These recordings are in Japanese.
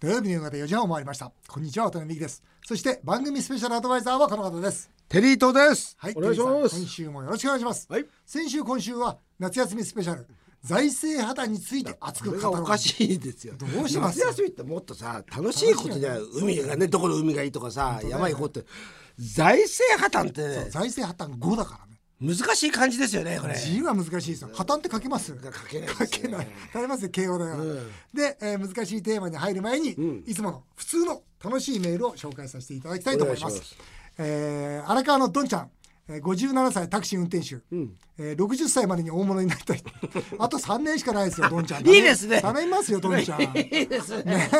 土曜日の夕方4時半を回りました。こんにちは渡辺美希です。そして番組スペシャルアドバイザーはこの方です。テリートです。はいお願いします。今週もよろしくお願いします、はい。先週今週は夏休みスペシャル。財政破綻について熱こく語ろうれがおかしいですよ。どうします？夏休みってもっとさ楽しいことじゃない海がねどこの海がいいとかさ、山行こうって。財政破綻って。ね財政破綻5だからね難しい感じですよねこれ。字は難しいですよ。破綻って書けます。書けない書ね。けない。書けますよ慶応だから、で、えー難しいテーマに入る前に、いつもの普通の楽しいメールを紹介させていただきたいと思います。えー荒川のどんちゃんえー57歳タクシー運転手、えー60歳までに大物になりたい。あと3年しかないですよどんちゃんいいですね。頼みますよどんちゃん。いいですね。ね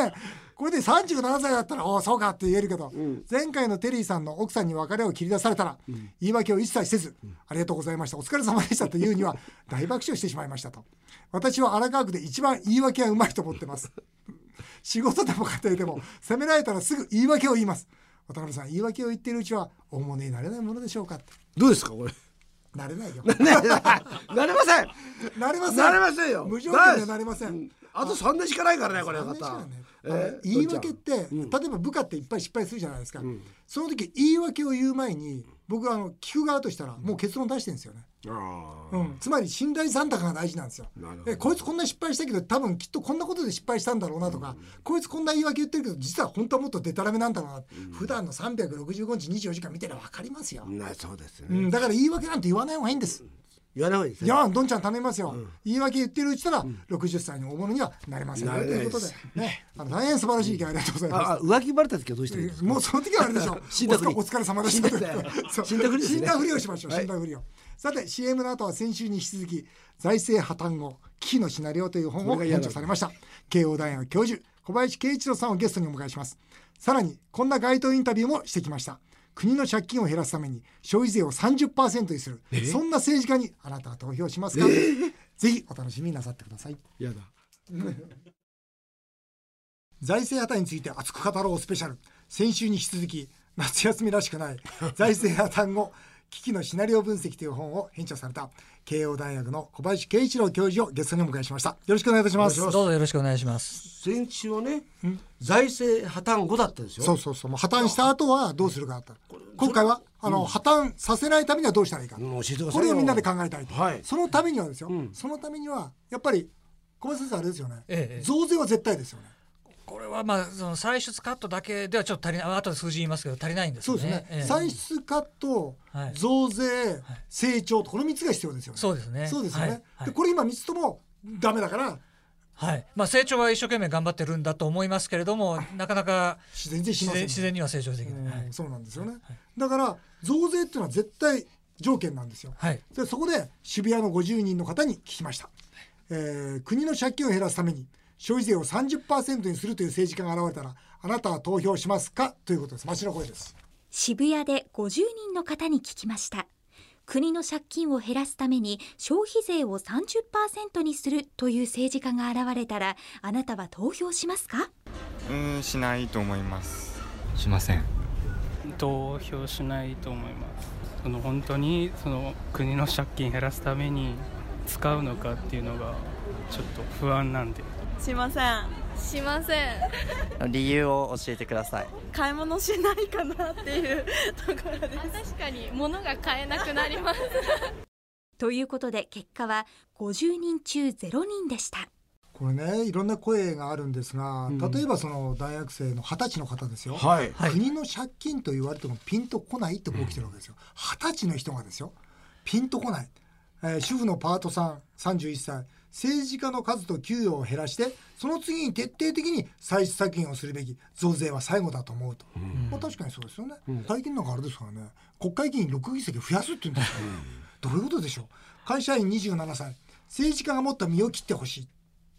これで37歳だったら「おおそうか」って言えるけど、前回のテリーさんの奥さんに別れを切り出されたら、言い訳を一切せず、ありがとうございました。お疲れ様でした」というには大爆笑してしまいましたと。私は荒川区で一番言い訳がうまいと思ってます。仕事でも家庭でも責められたらすぐ言い訳を言います。渡辺さん言い訳を言っているうちは大物になれないものでしょうかどうですかこれ。なれないよ。ねなれません。なれません。なれませんよ。無条件ではなれません。うんあと三年しかないからねこれ方ね。え？あのー言い訳って、例えば部下っていっぱい失敗するじゃないですか、その時言い訳を言う前に僕はあの聞く側としたらもう結論出してるんですよね、あうん、つまり信頼残高が大事なんですよ。こいつこんな失敗したけど多分きっとこんなことで失敗したんだろうなとか、こいつこんな言い訳言ってるけど実は本当はもっとデタラメなんだろうな、普段の365日24時間見てれば分かりますよ、あ。なそうですうね。ん。だから言い訳なんて言わない方がいいんです、言わない方がいいですね。いやどんちゃん頼みますよ、言い訳言ってるうちなら60歳の大物にはなれませんよ、ということでね。あの大変素晴らしい意見ありがとうございます。浮気バレた時はどうしたらいいですか？もうその時はあれでしょ。死んだふりお疲れ様でした。死んだふり ね。死んだふりをしましょう。はい。死んだふりを、さて CM の後は先週に引き続き財政破綻後危機のシナリオという本を編これが嫌だ。著されました。慶応大学教授小林慶一郎さんをゲストにお迎えします。さらにこんな街頭インタビューもしてきました国の借金を減らすために消費税を30%にする。そんな政治家にあなたは投票しますか、ぜひお楽しみになさってください。やだ。財政破綻について熱く語ろうスペシャル。先週に引き続き夏休みらしくない財政破綻後危機のシナリオ分析という本を編著された慶応大学の小林慶一郎教授をゲストにお迎えしました。よろしくお願いいたします。お願いしどうぞよろしくお願いします。先週はね財政破綻後だったんですよ。そうそうそう。もう破綻した後はどうするかだった。今回はあの、破綻させないためにはどうしたらいいか、うんこれをみんなで考えたいと、はい。そのためにはですよ、そのためにはやっぱり小林先生あれですよね、ええ。増税は絶対ですよねこれはまあその歳出カットだけではちょっと足りない。あ後で数字言いますけど足りないんですね。そうですね、ええ歳出カット、はい増税、成長とこの3つが必要ですよね。そうですねそうですよね。はいはいでこれ今3つともダメだからはい。まあ成長は一生懸命頑張ってるんだと思いますけれども、なかなか自然自然自然には成長できない。はいうんそうなんですよね。だから増税っていうのは絶対条件なんですよ。はい。でそこで渋谷の50人の方に聞きました、えー国の借金を減らすために消費税を30%にするという政治家が現れたらあなたは投票しますか？ということです。街の声です。渋谷で50人の方に聞きました。国の借金を減らすために消費税を30%にするという政治家が現れたらあなたは投票しますか？うーんしないと思います。しません。投票しないと思います。その本当にその国の借金減らすために使うのかっていうのがちょっと不安なんでしません。しません。理由を教えてください。買い物しないかなっていうところです。確かに物が買えなくなります。ということで結果は50人中0人でした。これねいろんな声があるんですが、例えばその大学生の二十歳の方ですよ、はい。はい。国の借金と言われてもピンとこないってこう来てるわけですよ。二十歳の人がですよ。ピンとこない、えー主婦のパートさん31歳政治家の数と給与を減らしてその次に徹底的に歳出削減をするべき増税は最後だと思うと、まあ、確かにそうですよね、最近なんかあれですからね。国会議員6議席増やすって言うんですから、どういうことでしょう。会社員27歳。政治家がもっと身を切ってほし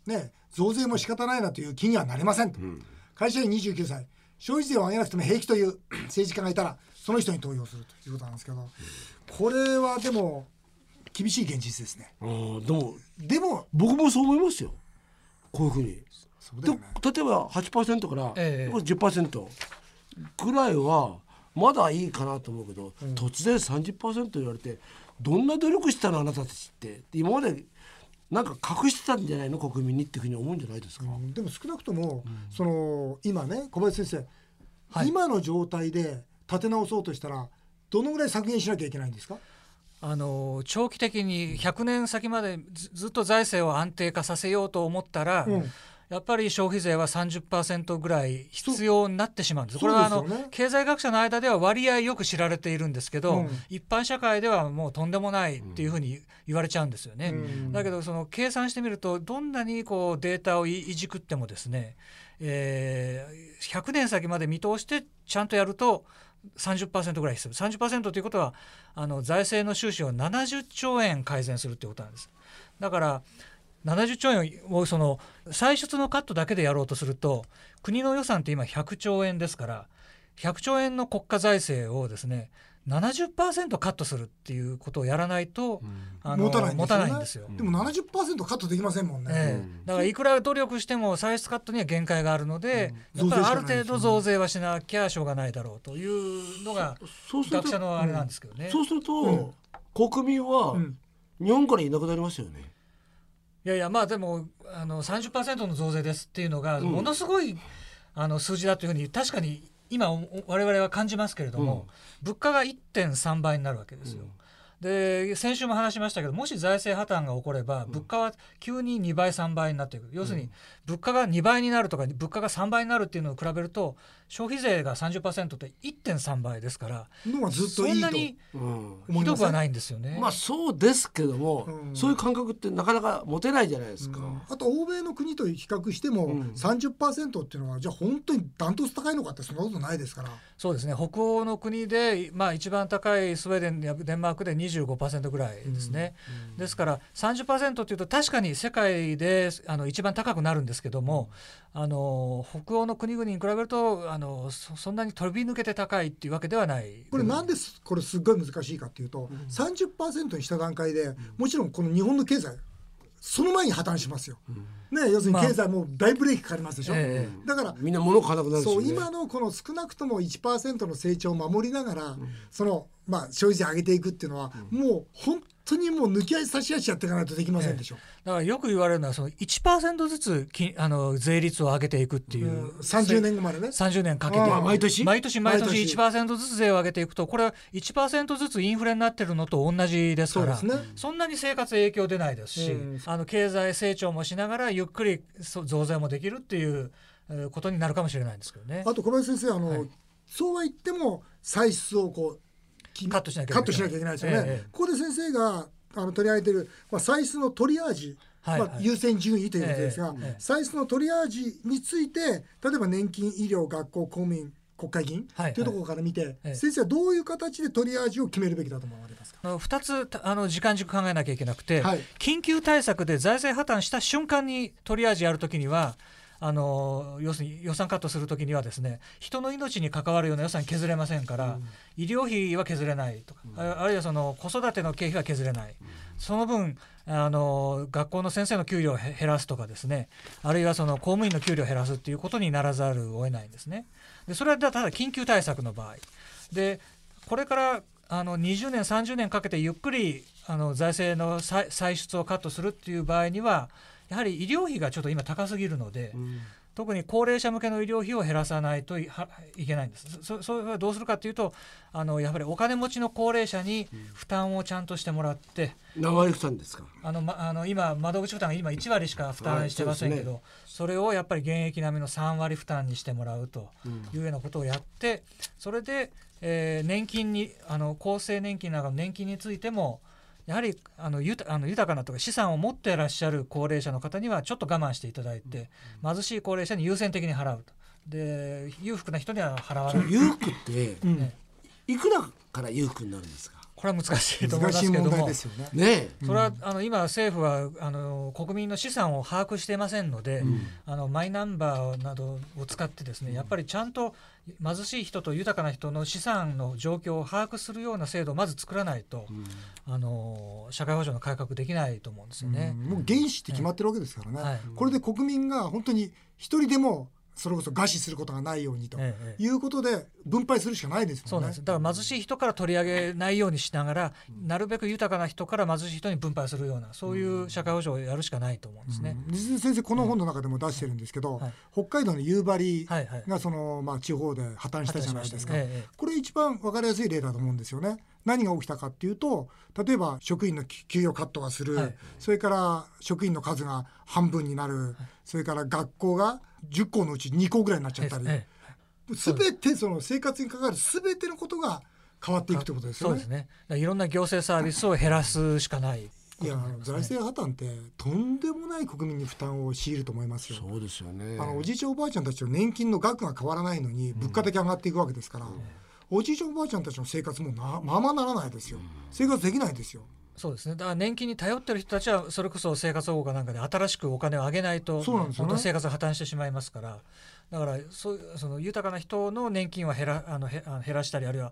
い。ね、増税も仕方ないなという気にはなれませんと、会社員29歳。消費税を上げなくても平気という政治家がいたらその人に投票するということなんですけど。これはでも厳しい現実ですね。あーでもでも僕もそう思いますよ。こういうふうに。そうだよね。で例えば8%からええ。10%ぐらいはまだいいかなと思うけど、突然30%言われてどんな努力したのあなたたちって今までなんか隠してたんじゃないの？国民にっていうふうに思うんじゃないですか、うん。でも少なくとも、その今ね小林先生、今の状態で立て直そうとしたらどのぐらい削減しなきゃいけないんですか？あの長期的に100年先までずずっと財政を安定化させようと思ったら、うんやっぱり消費税は30%ぐらい必要になってしまうんです。これはあの、経済学者の間では割合よく知られているんですけど、うん一般社会ではもうとんでもないっていうふうに言われちゃうんですよね。うんだけどその計算してみるとどんなにこうデータをいいじくってもですね、えー100年先まで見通してちゃんとやると30%ぐらい必要30%ということはあの財政の収支を70兆円改善するということなんです。だから70兆円をその歳出のカットだけでやろうとすると国の予算って今100兆円ですから100兆円の国家財政をですね70%カットするっていうことをやらないと、あの持たないんですよ、ね、持たないんですよ。でも70%カットできませんもんね、ええ。だからいくら努力しても歳出カットには限界があるので、うん。やっぱりある程度増税はしなきゃしょうがないだろうというのがそうすると学者のあれなんですけどね。そうすると、うん。国民はうん。日本からいなくなりますよね、いやいやまあでもあの30%の増税ですっていうのがうん。ものすごい、あの数字だというふうに確かに今お我々は感じますけれども、物価が1.3倍になるわけですよ。で先週も話しましたけどもし財政破綻が起これば物価は急に2倍3倍になっていく。要するに物価が2倍になるとか物価が3倍になるっていうのを比べると消費税が30%って1.3倍ですからのがずっといいとそんなにうん。ひどくはないんですよね。まあそうですけども、うん。そういう感覚ってなかなか持てないじゃないですか、あと欧米の国と比較してもうん。30%っていうのはじゃあ本当にダントツ高いのかってそんなことないですから。そうですね。北欧の国で、まあ、一番高いスウェーデンやデンマークで25%ぐらいですね、ですから30%っていうと確かに世界であの一番高くなるんですけども、あの北欧の国々に比べるとあのそそんなに飛び抜けて高いっていうわけではない。これなんですこれすっごい難しいかっていうと、30%にした段階でもちろんこの日本の経済その前に破綻しますよ。ね要するに経済もう大ブレーキかかりますでしょ。えだからみんな物買わなくなるし、ね、そう今のこの少なくとも1%の成長を守りながら、そのまあ消費税上げていくっていうのは、もう本当にもう抜き足差し足やっていかないとできませんでしょ。だからよく言われるのはその1%ずつきあの税率を上げていくっていう、うん。30年後までね。30年かけて。毎年？毎年毎毎年。年1%ずつ税を上げていくとこれは1%ずつインフレになってるのと同じですからそね。そんなに生活影響出ないですし、うん。あの経済成長もしながらゆっくりそ増税もできるっていうえーことになるかもしれないんですけどね。あと小林先生あの、はい。そうは言っても歳出をこうきカットしなきゃいけない。カットしなきゃいけないですよね。ええここで先生があの取り上げている、まあ、歳出のトリアージ、はいまあ、優先順位ということですが、え歳出のトリアージについて例えば年金医療学校公務員国会議員はいというところから見て、ええ。先生はどういう形でトリアージを決めるべきだと思われますか、あの2つたあの時間軸考えなきゃいけなくて、はい。緊急対策で財政破綻した瞬間にトリアージやるときにはあの要するに予算カットするときにはですね人の命に関わるような予算削れませんから、医療費は削れないとか、ああるいはその子育ての経費は削れない、その分あの学校の先生の給料をへ減らすとかですねあるいはその公務員の給料を減らすっていうことにならざるを得ないんですね。でそれはただ緊急対策の場合。でこれからあの20年30年かけてゆっくりあの財政の歳歳出をカットするっていう場合にはやはり医療費がちょっと今高すぎるので、特に高齢者向けの医療費を減らさないといはいけないんです。そそれはどうするかというとあのやはりお金持ちの高齢者に負担をちゃんとしてもらって、何割負担ですか？あの、ま、あの今窓口負担が今1割しか負担してませんけど、はいそれをやっぱり現役並みの3割負担にしてもらうというようなことをやってそれで、えー年金にあの厚生年金などの年金についてもやはりあの豊あの豊かなとか資産を持っていらっしゃる高齢者の方にはちょっと我慢していただいて、貧しい高齢者に優先的に払うと。で裕福な人には払わない。裕福って ねいくらから裕福になるんですか？これは難しいと思いますけども。ね。ね。えそれはあの今政府はあの国民の資産を把握していませんので、あのマイナンバーなどを使ってですねやっぱりちゃんと貧しい人と豊かな人の資産の状況を把握するような制度をまず作らないと、あの社会保障の改革できないと思うんですよね。もう原資って決まってるわけですからね、はい。これで国民が本当に一人でもそれこそ餓死することがないようにと。ええいうことで分配するしかないですもね。そうんなんです。だから貧しい人から取り上げないようにしながら、なるべく豊かな人から貧しい人に分配するようなそういう社会保障をやるしかないと思うんですね。実際先生この本の中でも出してるんですけど、はい。北海道の夕張はいはい。がその、まあ、地方で破綻したじゃないですか、ええこれ一番分かりやすい例だと思うんですよね。何が起きたかっていうと例えば職員の給給与カットがする、はい。それから職員の数が半分になる、それから学校が10校のうち2校ぐらいになっちゃったり、ええ全てその生活に関わる全てのことが変わっていくってことですよねそうです。ね。いろんな行政サービスを減らすしかない。いや財政破綻ってとんでもない国民に負担を強いると思いますよ。そうですよねあのおじいちゃんおばあちゃんたちの年金の額が変わらないのに物価だけ上がっていくわけですから、おじいちゃんおばあちゃんたちの生活もなままならないですよ、生活できないですよそうですね。だから年金に頼ってる人たちはそれこそ生活保護かなんかで新しくお金を上げないとそうなんですよね本当に生活が破綻してしまいますから。だからそうその豊かな人の年金は減らあの減らしたりあるいは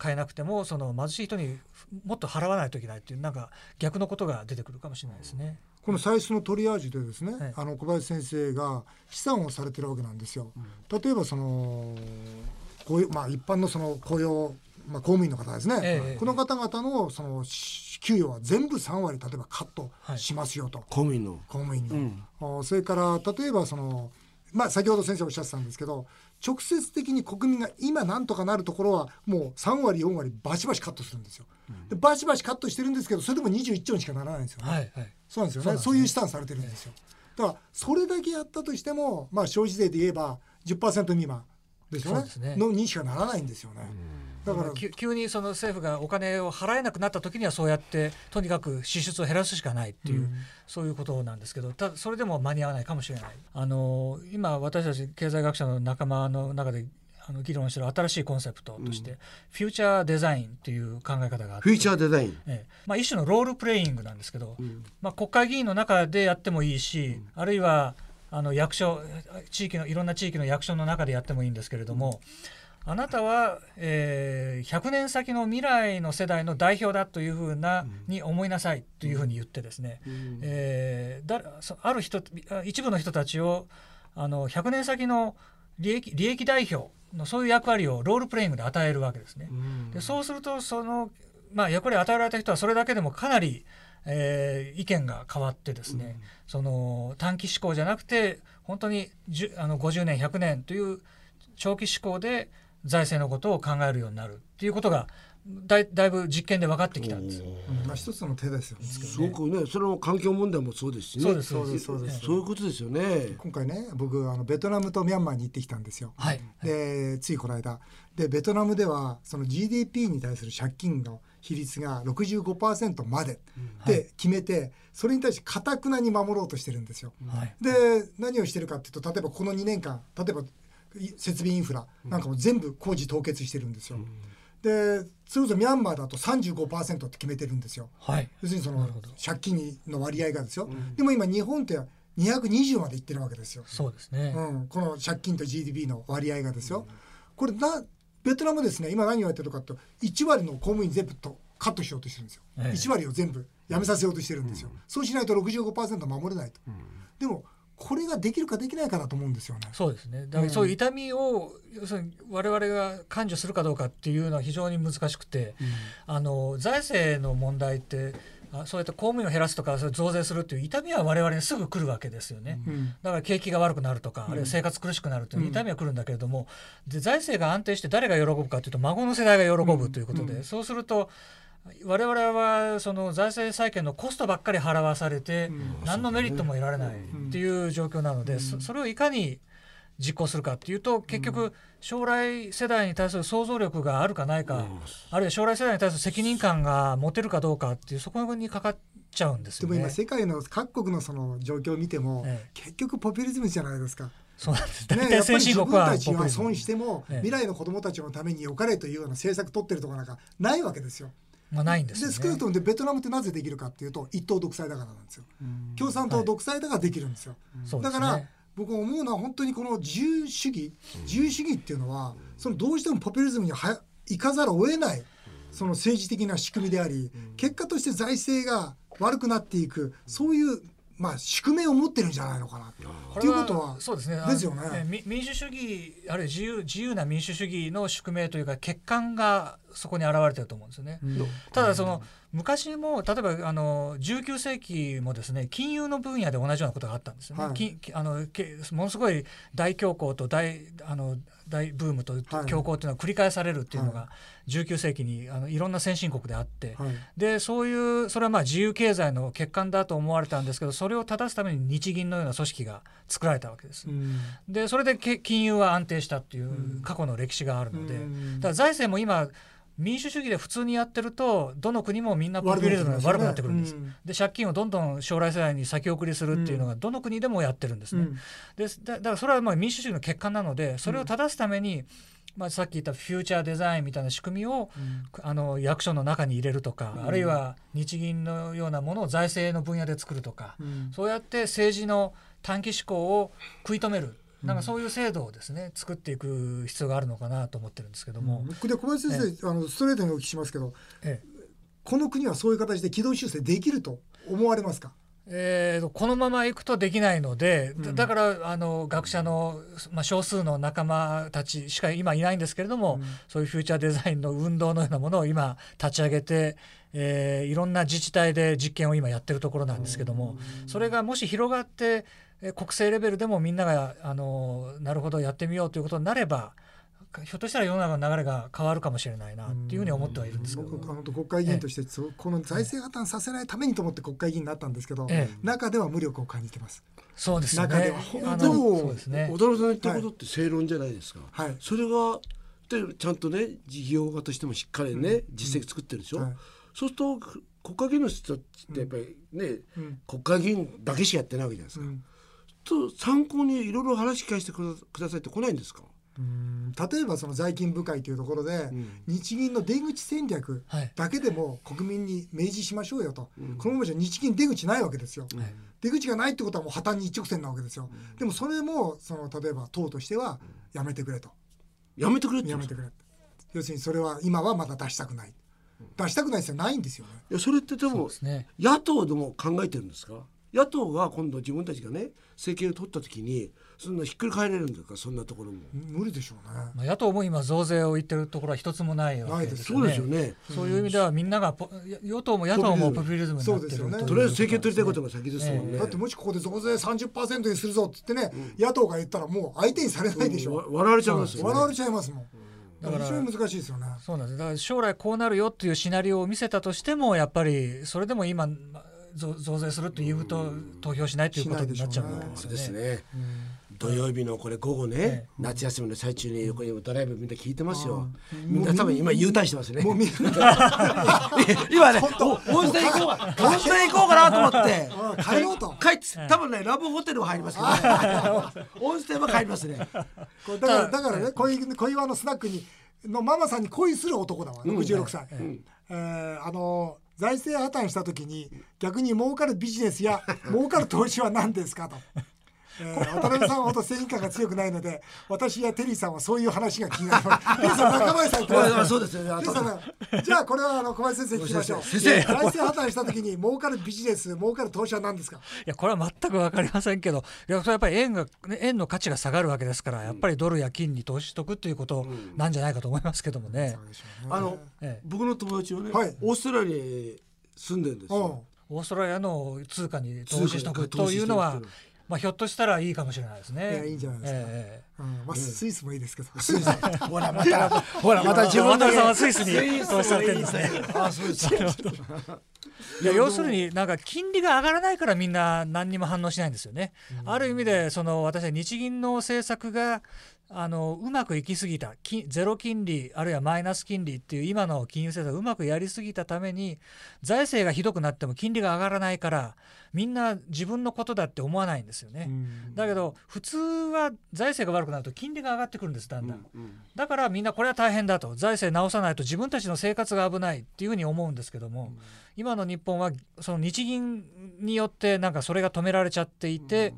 変えなくてもその貧しい人にもっと払わないといけないっていうなんか逆のことが出てくるかもしれないですね。この歳出のトリアージュでですね、はいあの小林先生が試算をされてるわけなんですよ。例えばそのこういうまあ一般のその雇用まあ公務員の方ですね、ええこの方々のそのし給与は全部3割例えばカットしますよと、公務員の公務員に、うんあそれから例えばそのまあ先ほど先生おっしゃってたんですけど直接的に国民が今なんとかなるところはもう3割4割バシバシカットするんですよ。でバシバシカットしてるんですけどそれでも21兆にしかならないんですよね。はいはい。そうなんですよね。ねそういう試算されてるんですよ。だからそれだけやったとしても、まあ消費税で言えば10%未満ですよね。ねのにしかならないんですよね。だから急急にその政府がお金を払えなくなった時にはそうやってとにかく支出を減らすしかないっていう、うん。そういうことなんですけどただそれでも間に合わないかもしれない。あの今私たち経済学者の仲間の中であの議論している新しいコンセプトとして、フューチャーデザインっていう考え方があって。フューチャーデザイン？ええ。まあ、一種のロールプレイングなんですけど、まあ、国会議員の中でやってもいいし、あるいはあの役所地域のいろんな地域の役所の中でやってもいいんですけれども、あなたは、えー100年先の未来の世代の代表だというふうな、に思いなさいというふうに言ってですね、えーだそある人あ一部の人たちをあの100年先の利益利益代表のそういう役割をロールプレイングで与えるわけですね。でそうするとその、まあ、役割を与えられた人はそれだけでもかなり、えー意見が変わってですね、その短期思考じゃなくて本当にあの50年100年という長期思考で財政のことを考えるようになるっていうことがだいだいぶ実験で分かってきたんです。うん。まあ一つの手ですよ。すごくね。それも環境問題もそうですしね。そうですそうですそうです。そういうことですよね。今回ね僕あのベトナムとミャンマーに行ってきたんですよ。はい、でついこの間。でベトナムではその GDP に対する借金の比率が65%までで決めて、それに対してかたくなに守ろうとしてるんですよ。はい。で何をしてるかっていうと例えばこの2年間例えばい設備インフラなんかも全部工事凍結してるんですよ。でそれこそミャンマーだと35%って決めてるんですよ。はい要するにその借金の割合がですよ。でも今日本って220までいってるわけですよ。そうですね、うん、この借金と GDP の割合がですよ。これなベトナムですね今何をやってるかと1割の公務員全部とカットしようとしてるんですよ。ええ1割を全部やめさせようとしてるんですよ。そうしないと65%守れないと。でもこれができるかできないかだと思うんですよね。そうですね。だからそういう痛みを、要するに我々が感受するかどうかっていうのは非常に難しくて、あの財政の問題ってあそうやって公務員を減らすとかそれ増税するっていう痛みは我々にすぐ来るわけですよね。うん。だから景気が悪くなるとか、あるいは生活苦しくなるという痛みは来るんだけれども、で財政が安定して誰が喜ぶかというと孫の世代が喜ぶということで、そうすると我々はその財政再建のコストばっかり払わされて、何のメリットも得られないっていう状況なので、そそれをいかに実行するかっていうと結局将来世代に対する想像力があるかないか、あるいは将来世代に対する責任感が持てるかどうかっていうそこにかかっちゃうんですよね。でも今世界の各国のその状況を見ても、ええ結局ポピュリズムじゃないですか。そうなんです。ね、大やっぱり体先進自分国はたちは損しても、ええ未来の子供たちのために良かれというような政策取ってるところなんかないわけですよ。まあないんですよね。で少なくともでベトナムってなぜできるかっていうと一党独裁だからなんですよ。共産党独裁だからできるんですよ。そうですね。だから僕思うのは本当にこの自由主義自由主義っていうのはそのどうしてもポピュリズムには行かざるを得ないその政治的な仕組みであり結果として財政が悪くなっていくそういうまあ宿命を持ってるんじゃないのかなって。いうことはそうですね。ですよね。民主主義あるいは自由自由な民主主義の宿命というか欠陥がそこに現れてると思うんですよね。ただその昔も例えばあの19世紀もですね金融の分野で同じようなことがあったんですよね。はい。きあのけものすごい大恐慌と大あの大ブームと恐慌っていうのが繰り返されるっていうのが19世紀にあのいろんな先進国であって、はい。でそういうそれはまあ自由経済の欠陥だと思われたんですけどそれを正すために日銀のような組織が作られたわけです。うん。でそれでけ金融は安定したっていう過去の歴史があるので、うん。だから財政も今民主主義で普通にやってるとどの国もみんなポピュリズムが悪くなってくるんです。うん。で借金をどんどん将来世代に先送りするっていうのがどの国でもやってるんですね。うん。ですだだからそれはまあ民主主義の欠陥なのでそれを正すために、まあ、さっき言ったフューチャーデザインみたいな仕組みを、あの役所の中に入れるとか、あるいは日銀のようなものを財政の分野で作るとか、うん。そうやって政治の短期思考を食い止めるなんかそういう制度をですね作っていく必要があるのかなと思ってるんですけども、で小林先生、あのストレートにお聞きしますけどええ。この国はそういう形で軌道修正できると思われますか？えーとこのままいくとできないので、だうん。だからあの学者の、まあ、少数の仲間たちしか今いないんですけれども、そういうフューチャーデザインの運動のようなものを今立ち上げて、えーいろんな自治体で実験を今やってるところなんですけども、それがもし広がって、えー国政レベルでもみんながあのなるほどやってみようということになればひょっとしたら世の中の流れが変わるかもしれないなっていうふうに思ってはいるんですけど。僕あの国会議員として、そうこの財政破綻させないためにと思って国会議員になったんですけど、ええ。中では無力を感じてます。そうですよね。中ではあのでもそうですね。小田さんの言ったことって正論じゃないですか、はい。それがでちゃんとね事業家としてもしっかりね、実績作ってるでしょ、はい。そうすると国会議員の人たちってやっぱりね、うん。国会議員だけしかやってないわけじゃないですか、うんと参考にいろいろ話聞かせてくださいって来ないんですか？うん例えばその財金部会というところで、ん。日銀の出口戦略はい。だけでも国民に明示しましょうよと、このままじゃ日銀出口ないわけですよ、出口がないってことはもう破綻に一直線なわけですよ、でもそれもその例えば党としてはやめてくれと、やめてくれって言うんですか？やめてくれ要するにそれは今はまだ出したくない。出したくないですよないんですよね。いやそれってでもですね。野党でも考えてるんですか？野党が今度自分たちがね政権を取った時にそんなひっくり返れるんですかそんなところも。無理でしょうね。まあ、野党も今増税を言ってるところは一つもないわけですそうですよね。そういう意味ではみんながポ与党も野党もポピュリズムになってるそうですよね。とりあえず政権取りたいことが先ですもんね、だってもしここで増税30%にするぞって言ってね、野党が言ったらもう相手にされないでしょ、わ笑われちゃいますよね。笑われちゃいますもん。だから非常に難しいですよね。そうなんです。だから将来こうなるよっていうシナリオを見せたとしてもやっぱりそれでも今まあ増増税するというと投票しないということになっちゃうわけですね。ですね、土曜日のこれ午後ね、夏休みの最中に横にドライブみんな聞いてますよ、みんな多分今 U ターンしてますね。もうみん 今ねお温泉行こう温泉行こうかなと思って。な 帰ろうと。帰って多分ねラブホテルは入りますけど、ね、温泉は帰りますね。だからだからね恋恋話のスナックにのママさんに恋する男だわ66歳、えーあの財政破綻した時に逆に儲かるビジネスや儲かる投資は何ですかと。えー渡辺さんはほど正義感が強くないので私やテリーさんはそういう話が気になります。テリーさん中林さん言ってそうですよね。あとテリーさんじゃあこれはあの小林先生聞きましょう。先生。えー財政破綻した時に儲かるビジネス儲かる投資は何ですか？いやこれは全く分かりませんけどいやそれやっぱり円がね円の価値が下がるわけですからやっぱりドルや金に投資しとくっていうことなんじゃないかと思いますけどもね。あの、ええ。僕の友達はね、はい。オーストラリアに住んでるんですうんよ、オーストラリアの通貨に投資しとくというのはまあひょっとしたらいいかもしれないですね。いやいいんじゃないですかええうんまあスイスもいいですけど。ほらまた ほらまた自分渡だけ辺さんはスイスに投資されてるんですね。あそうです いや要するになんか金利が上がらないからみんな何にも反応しないんですよね。ある意味でその私は日銀の政策があのうまくいきすぎた。金ゼロ金利あるいはマイナス金利っていう今の金融政策をうまくやりすぎたために財政がひどくなっても金利が上がらないからみんな自分のことだって思わないんですよね。だけど普通は財政が悪くなると金利が上がってくるんですだんだん。だからみんなこれは大変だと。財政直さないと自分たちの生活が危ないっていうふうに思うんですけども、今の日本はその日銀によってなんかそれが止められちゃっていて、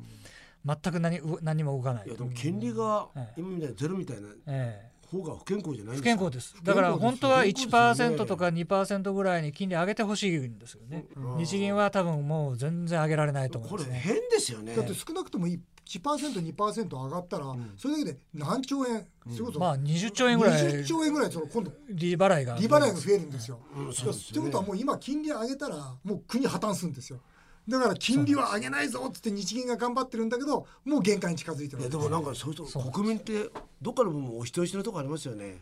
全く何う何も動かない。いやでも金利がええ。今みたいなゼロみたいなえ方が不健康じゃないん不ですか？健康です。だから本当は不健康ですよね。1%とか2%ぐらいに金利上げてほしいんですよね。うん。日銀は多分もう全然上げられないと思うんですね。これ変ですよね。だって少なくとも 1%2% 上がったら、それだけで何兆円、それこそまあ20兆円ぐらい。20兆円ぐらいその今度利払いが利払いが増えるんですよ。うん。そうですということはもう今金利上げたらもう国破綻するんですよ。だから金利は上げないぞっつって日銀が頑張ってるんだけどもう限界に近づいてるいやでもなんかそういうと国民ってどっかの部分お人よしのとこありますよね、だっ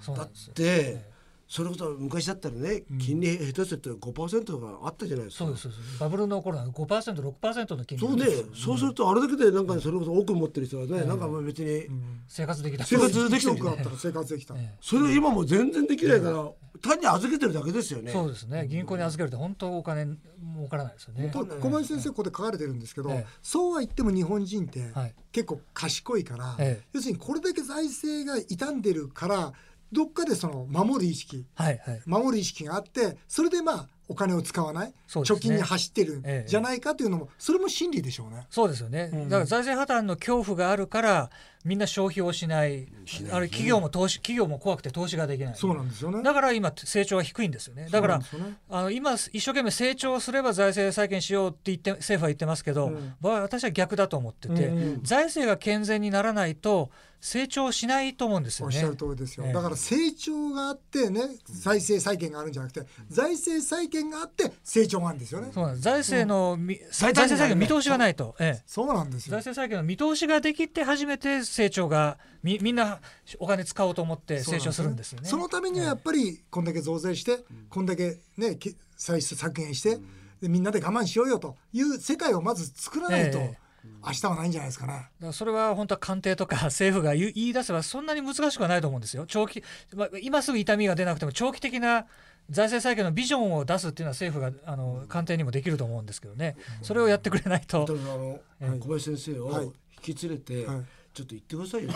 そうなんですよ。てそれこそ昔だったらね金利下手すると5%があったじゃないですか。そうですそうです。バブルの頃は 5%6% の金利。そうね、そうするとあれだけでなんかそれこそ億持ってる人はね、なんかまあ別に生活できた。生活できて1る億あった。ら生活できた。それを今もう全然できないから単に預けてるだけですよね。そうですね。銀行に預けると本当お金儲からないですよね。と小林先生ここで書かれてるんですけど、ええ。そうは言っても日本人ってはい。結構賢いから、ええ。要するにこれだけ財政が傷んでるからどっかでその守る意識はいはい。守る意識があってそれでまあお金を使わない、ね。貯金に走ってるんええじゃないかというのもそれも真理でしょうね。そうですよね、うん。だから財政破綻の恐怖があるからみんな消費をしない。あれ企業も投資企業も怖くて投資ができない。そうなんですよね。だから今成長は低いんですよね。だからねあの今一生懸命成長すれば財政再建しようって言って政府は言ってますけど、うん。私は逆だと思ってて、うん。財政が健全にならないと成長しないと思うんですよね。おっしゃる通りですよ、ええ。だから成長があってね財政再建があるんじゃなくて財政再建があって成長があるんですよね。そうなんです。財政のみ、財最短になる政再建の見通しがないと、ええ。そうなんですよ。財政再建の見通しができて初めて成長がみみんなお金使おうと思って成長するんですよね。そのためにはやっぱりこんだけ増税して、こんだけねき歳出削減して、でみんなで我慢しようよという世界をまず作らないと、え明日はないんじゃないですかね。だからそれは本当は官邸とか 政府が言い出せばそんなに難しくはないと思うんですよ。長期、まあ、今すぐ痛みが出なくても長期的な財政再建のビジョンを出すっていうのは政府があの官邸にもできると思うんですけどね。それをやってくれないとだ。からあの、小林先生をはい引き連れて、はいちょっと行ってくださいよ。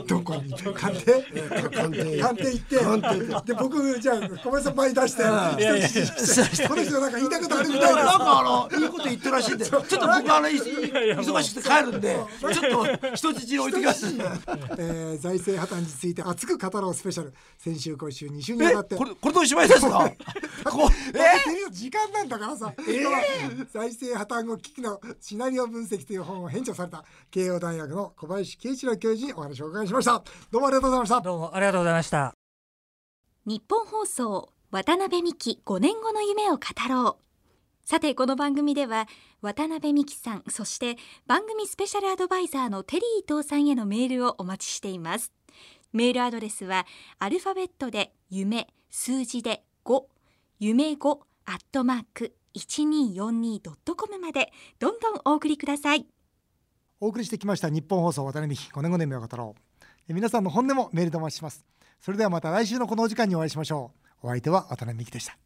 どこに？官邸官邸官邸行って。で僕じゃあ小林さん前に出して。この人なんか言いたいことあるみたいな。んなかあのいいこと言ってるらしいんで、ちょっと僕あのい忙しくて帰るんで、ちょっと人質に置いてきます。えー財政破綻について熱く語ろうスペシャル。先週今週2週にわたって。えこれこれでおしまいですか？こえ？ー、時間なんだからさ、財政破綻後危機のシナリオ分析という本を編著された。慶応大学の小林慶一郎教授にお話をお伺いしました。どうもありがとうございました。どうもありがとうございました。日本放送渡辺美希5年後の夢を語ろう。さてこの番組では渡辺美希さんそして番組スペシャルアドバイザーのテリー伊藤さんへのメールをお待ちしています。メールアドレスはアルファベットで夢数字で5夢5アットマーク 1242.com までどんどんお送りくださいお送りしてきました日本放送渡辺美希5年後の夢を語ろう。え皆さんの本音もメールでお待ちします。それではまた来週のこのお時間にお会いしましょう。お相手は渡辺美希でした。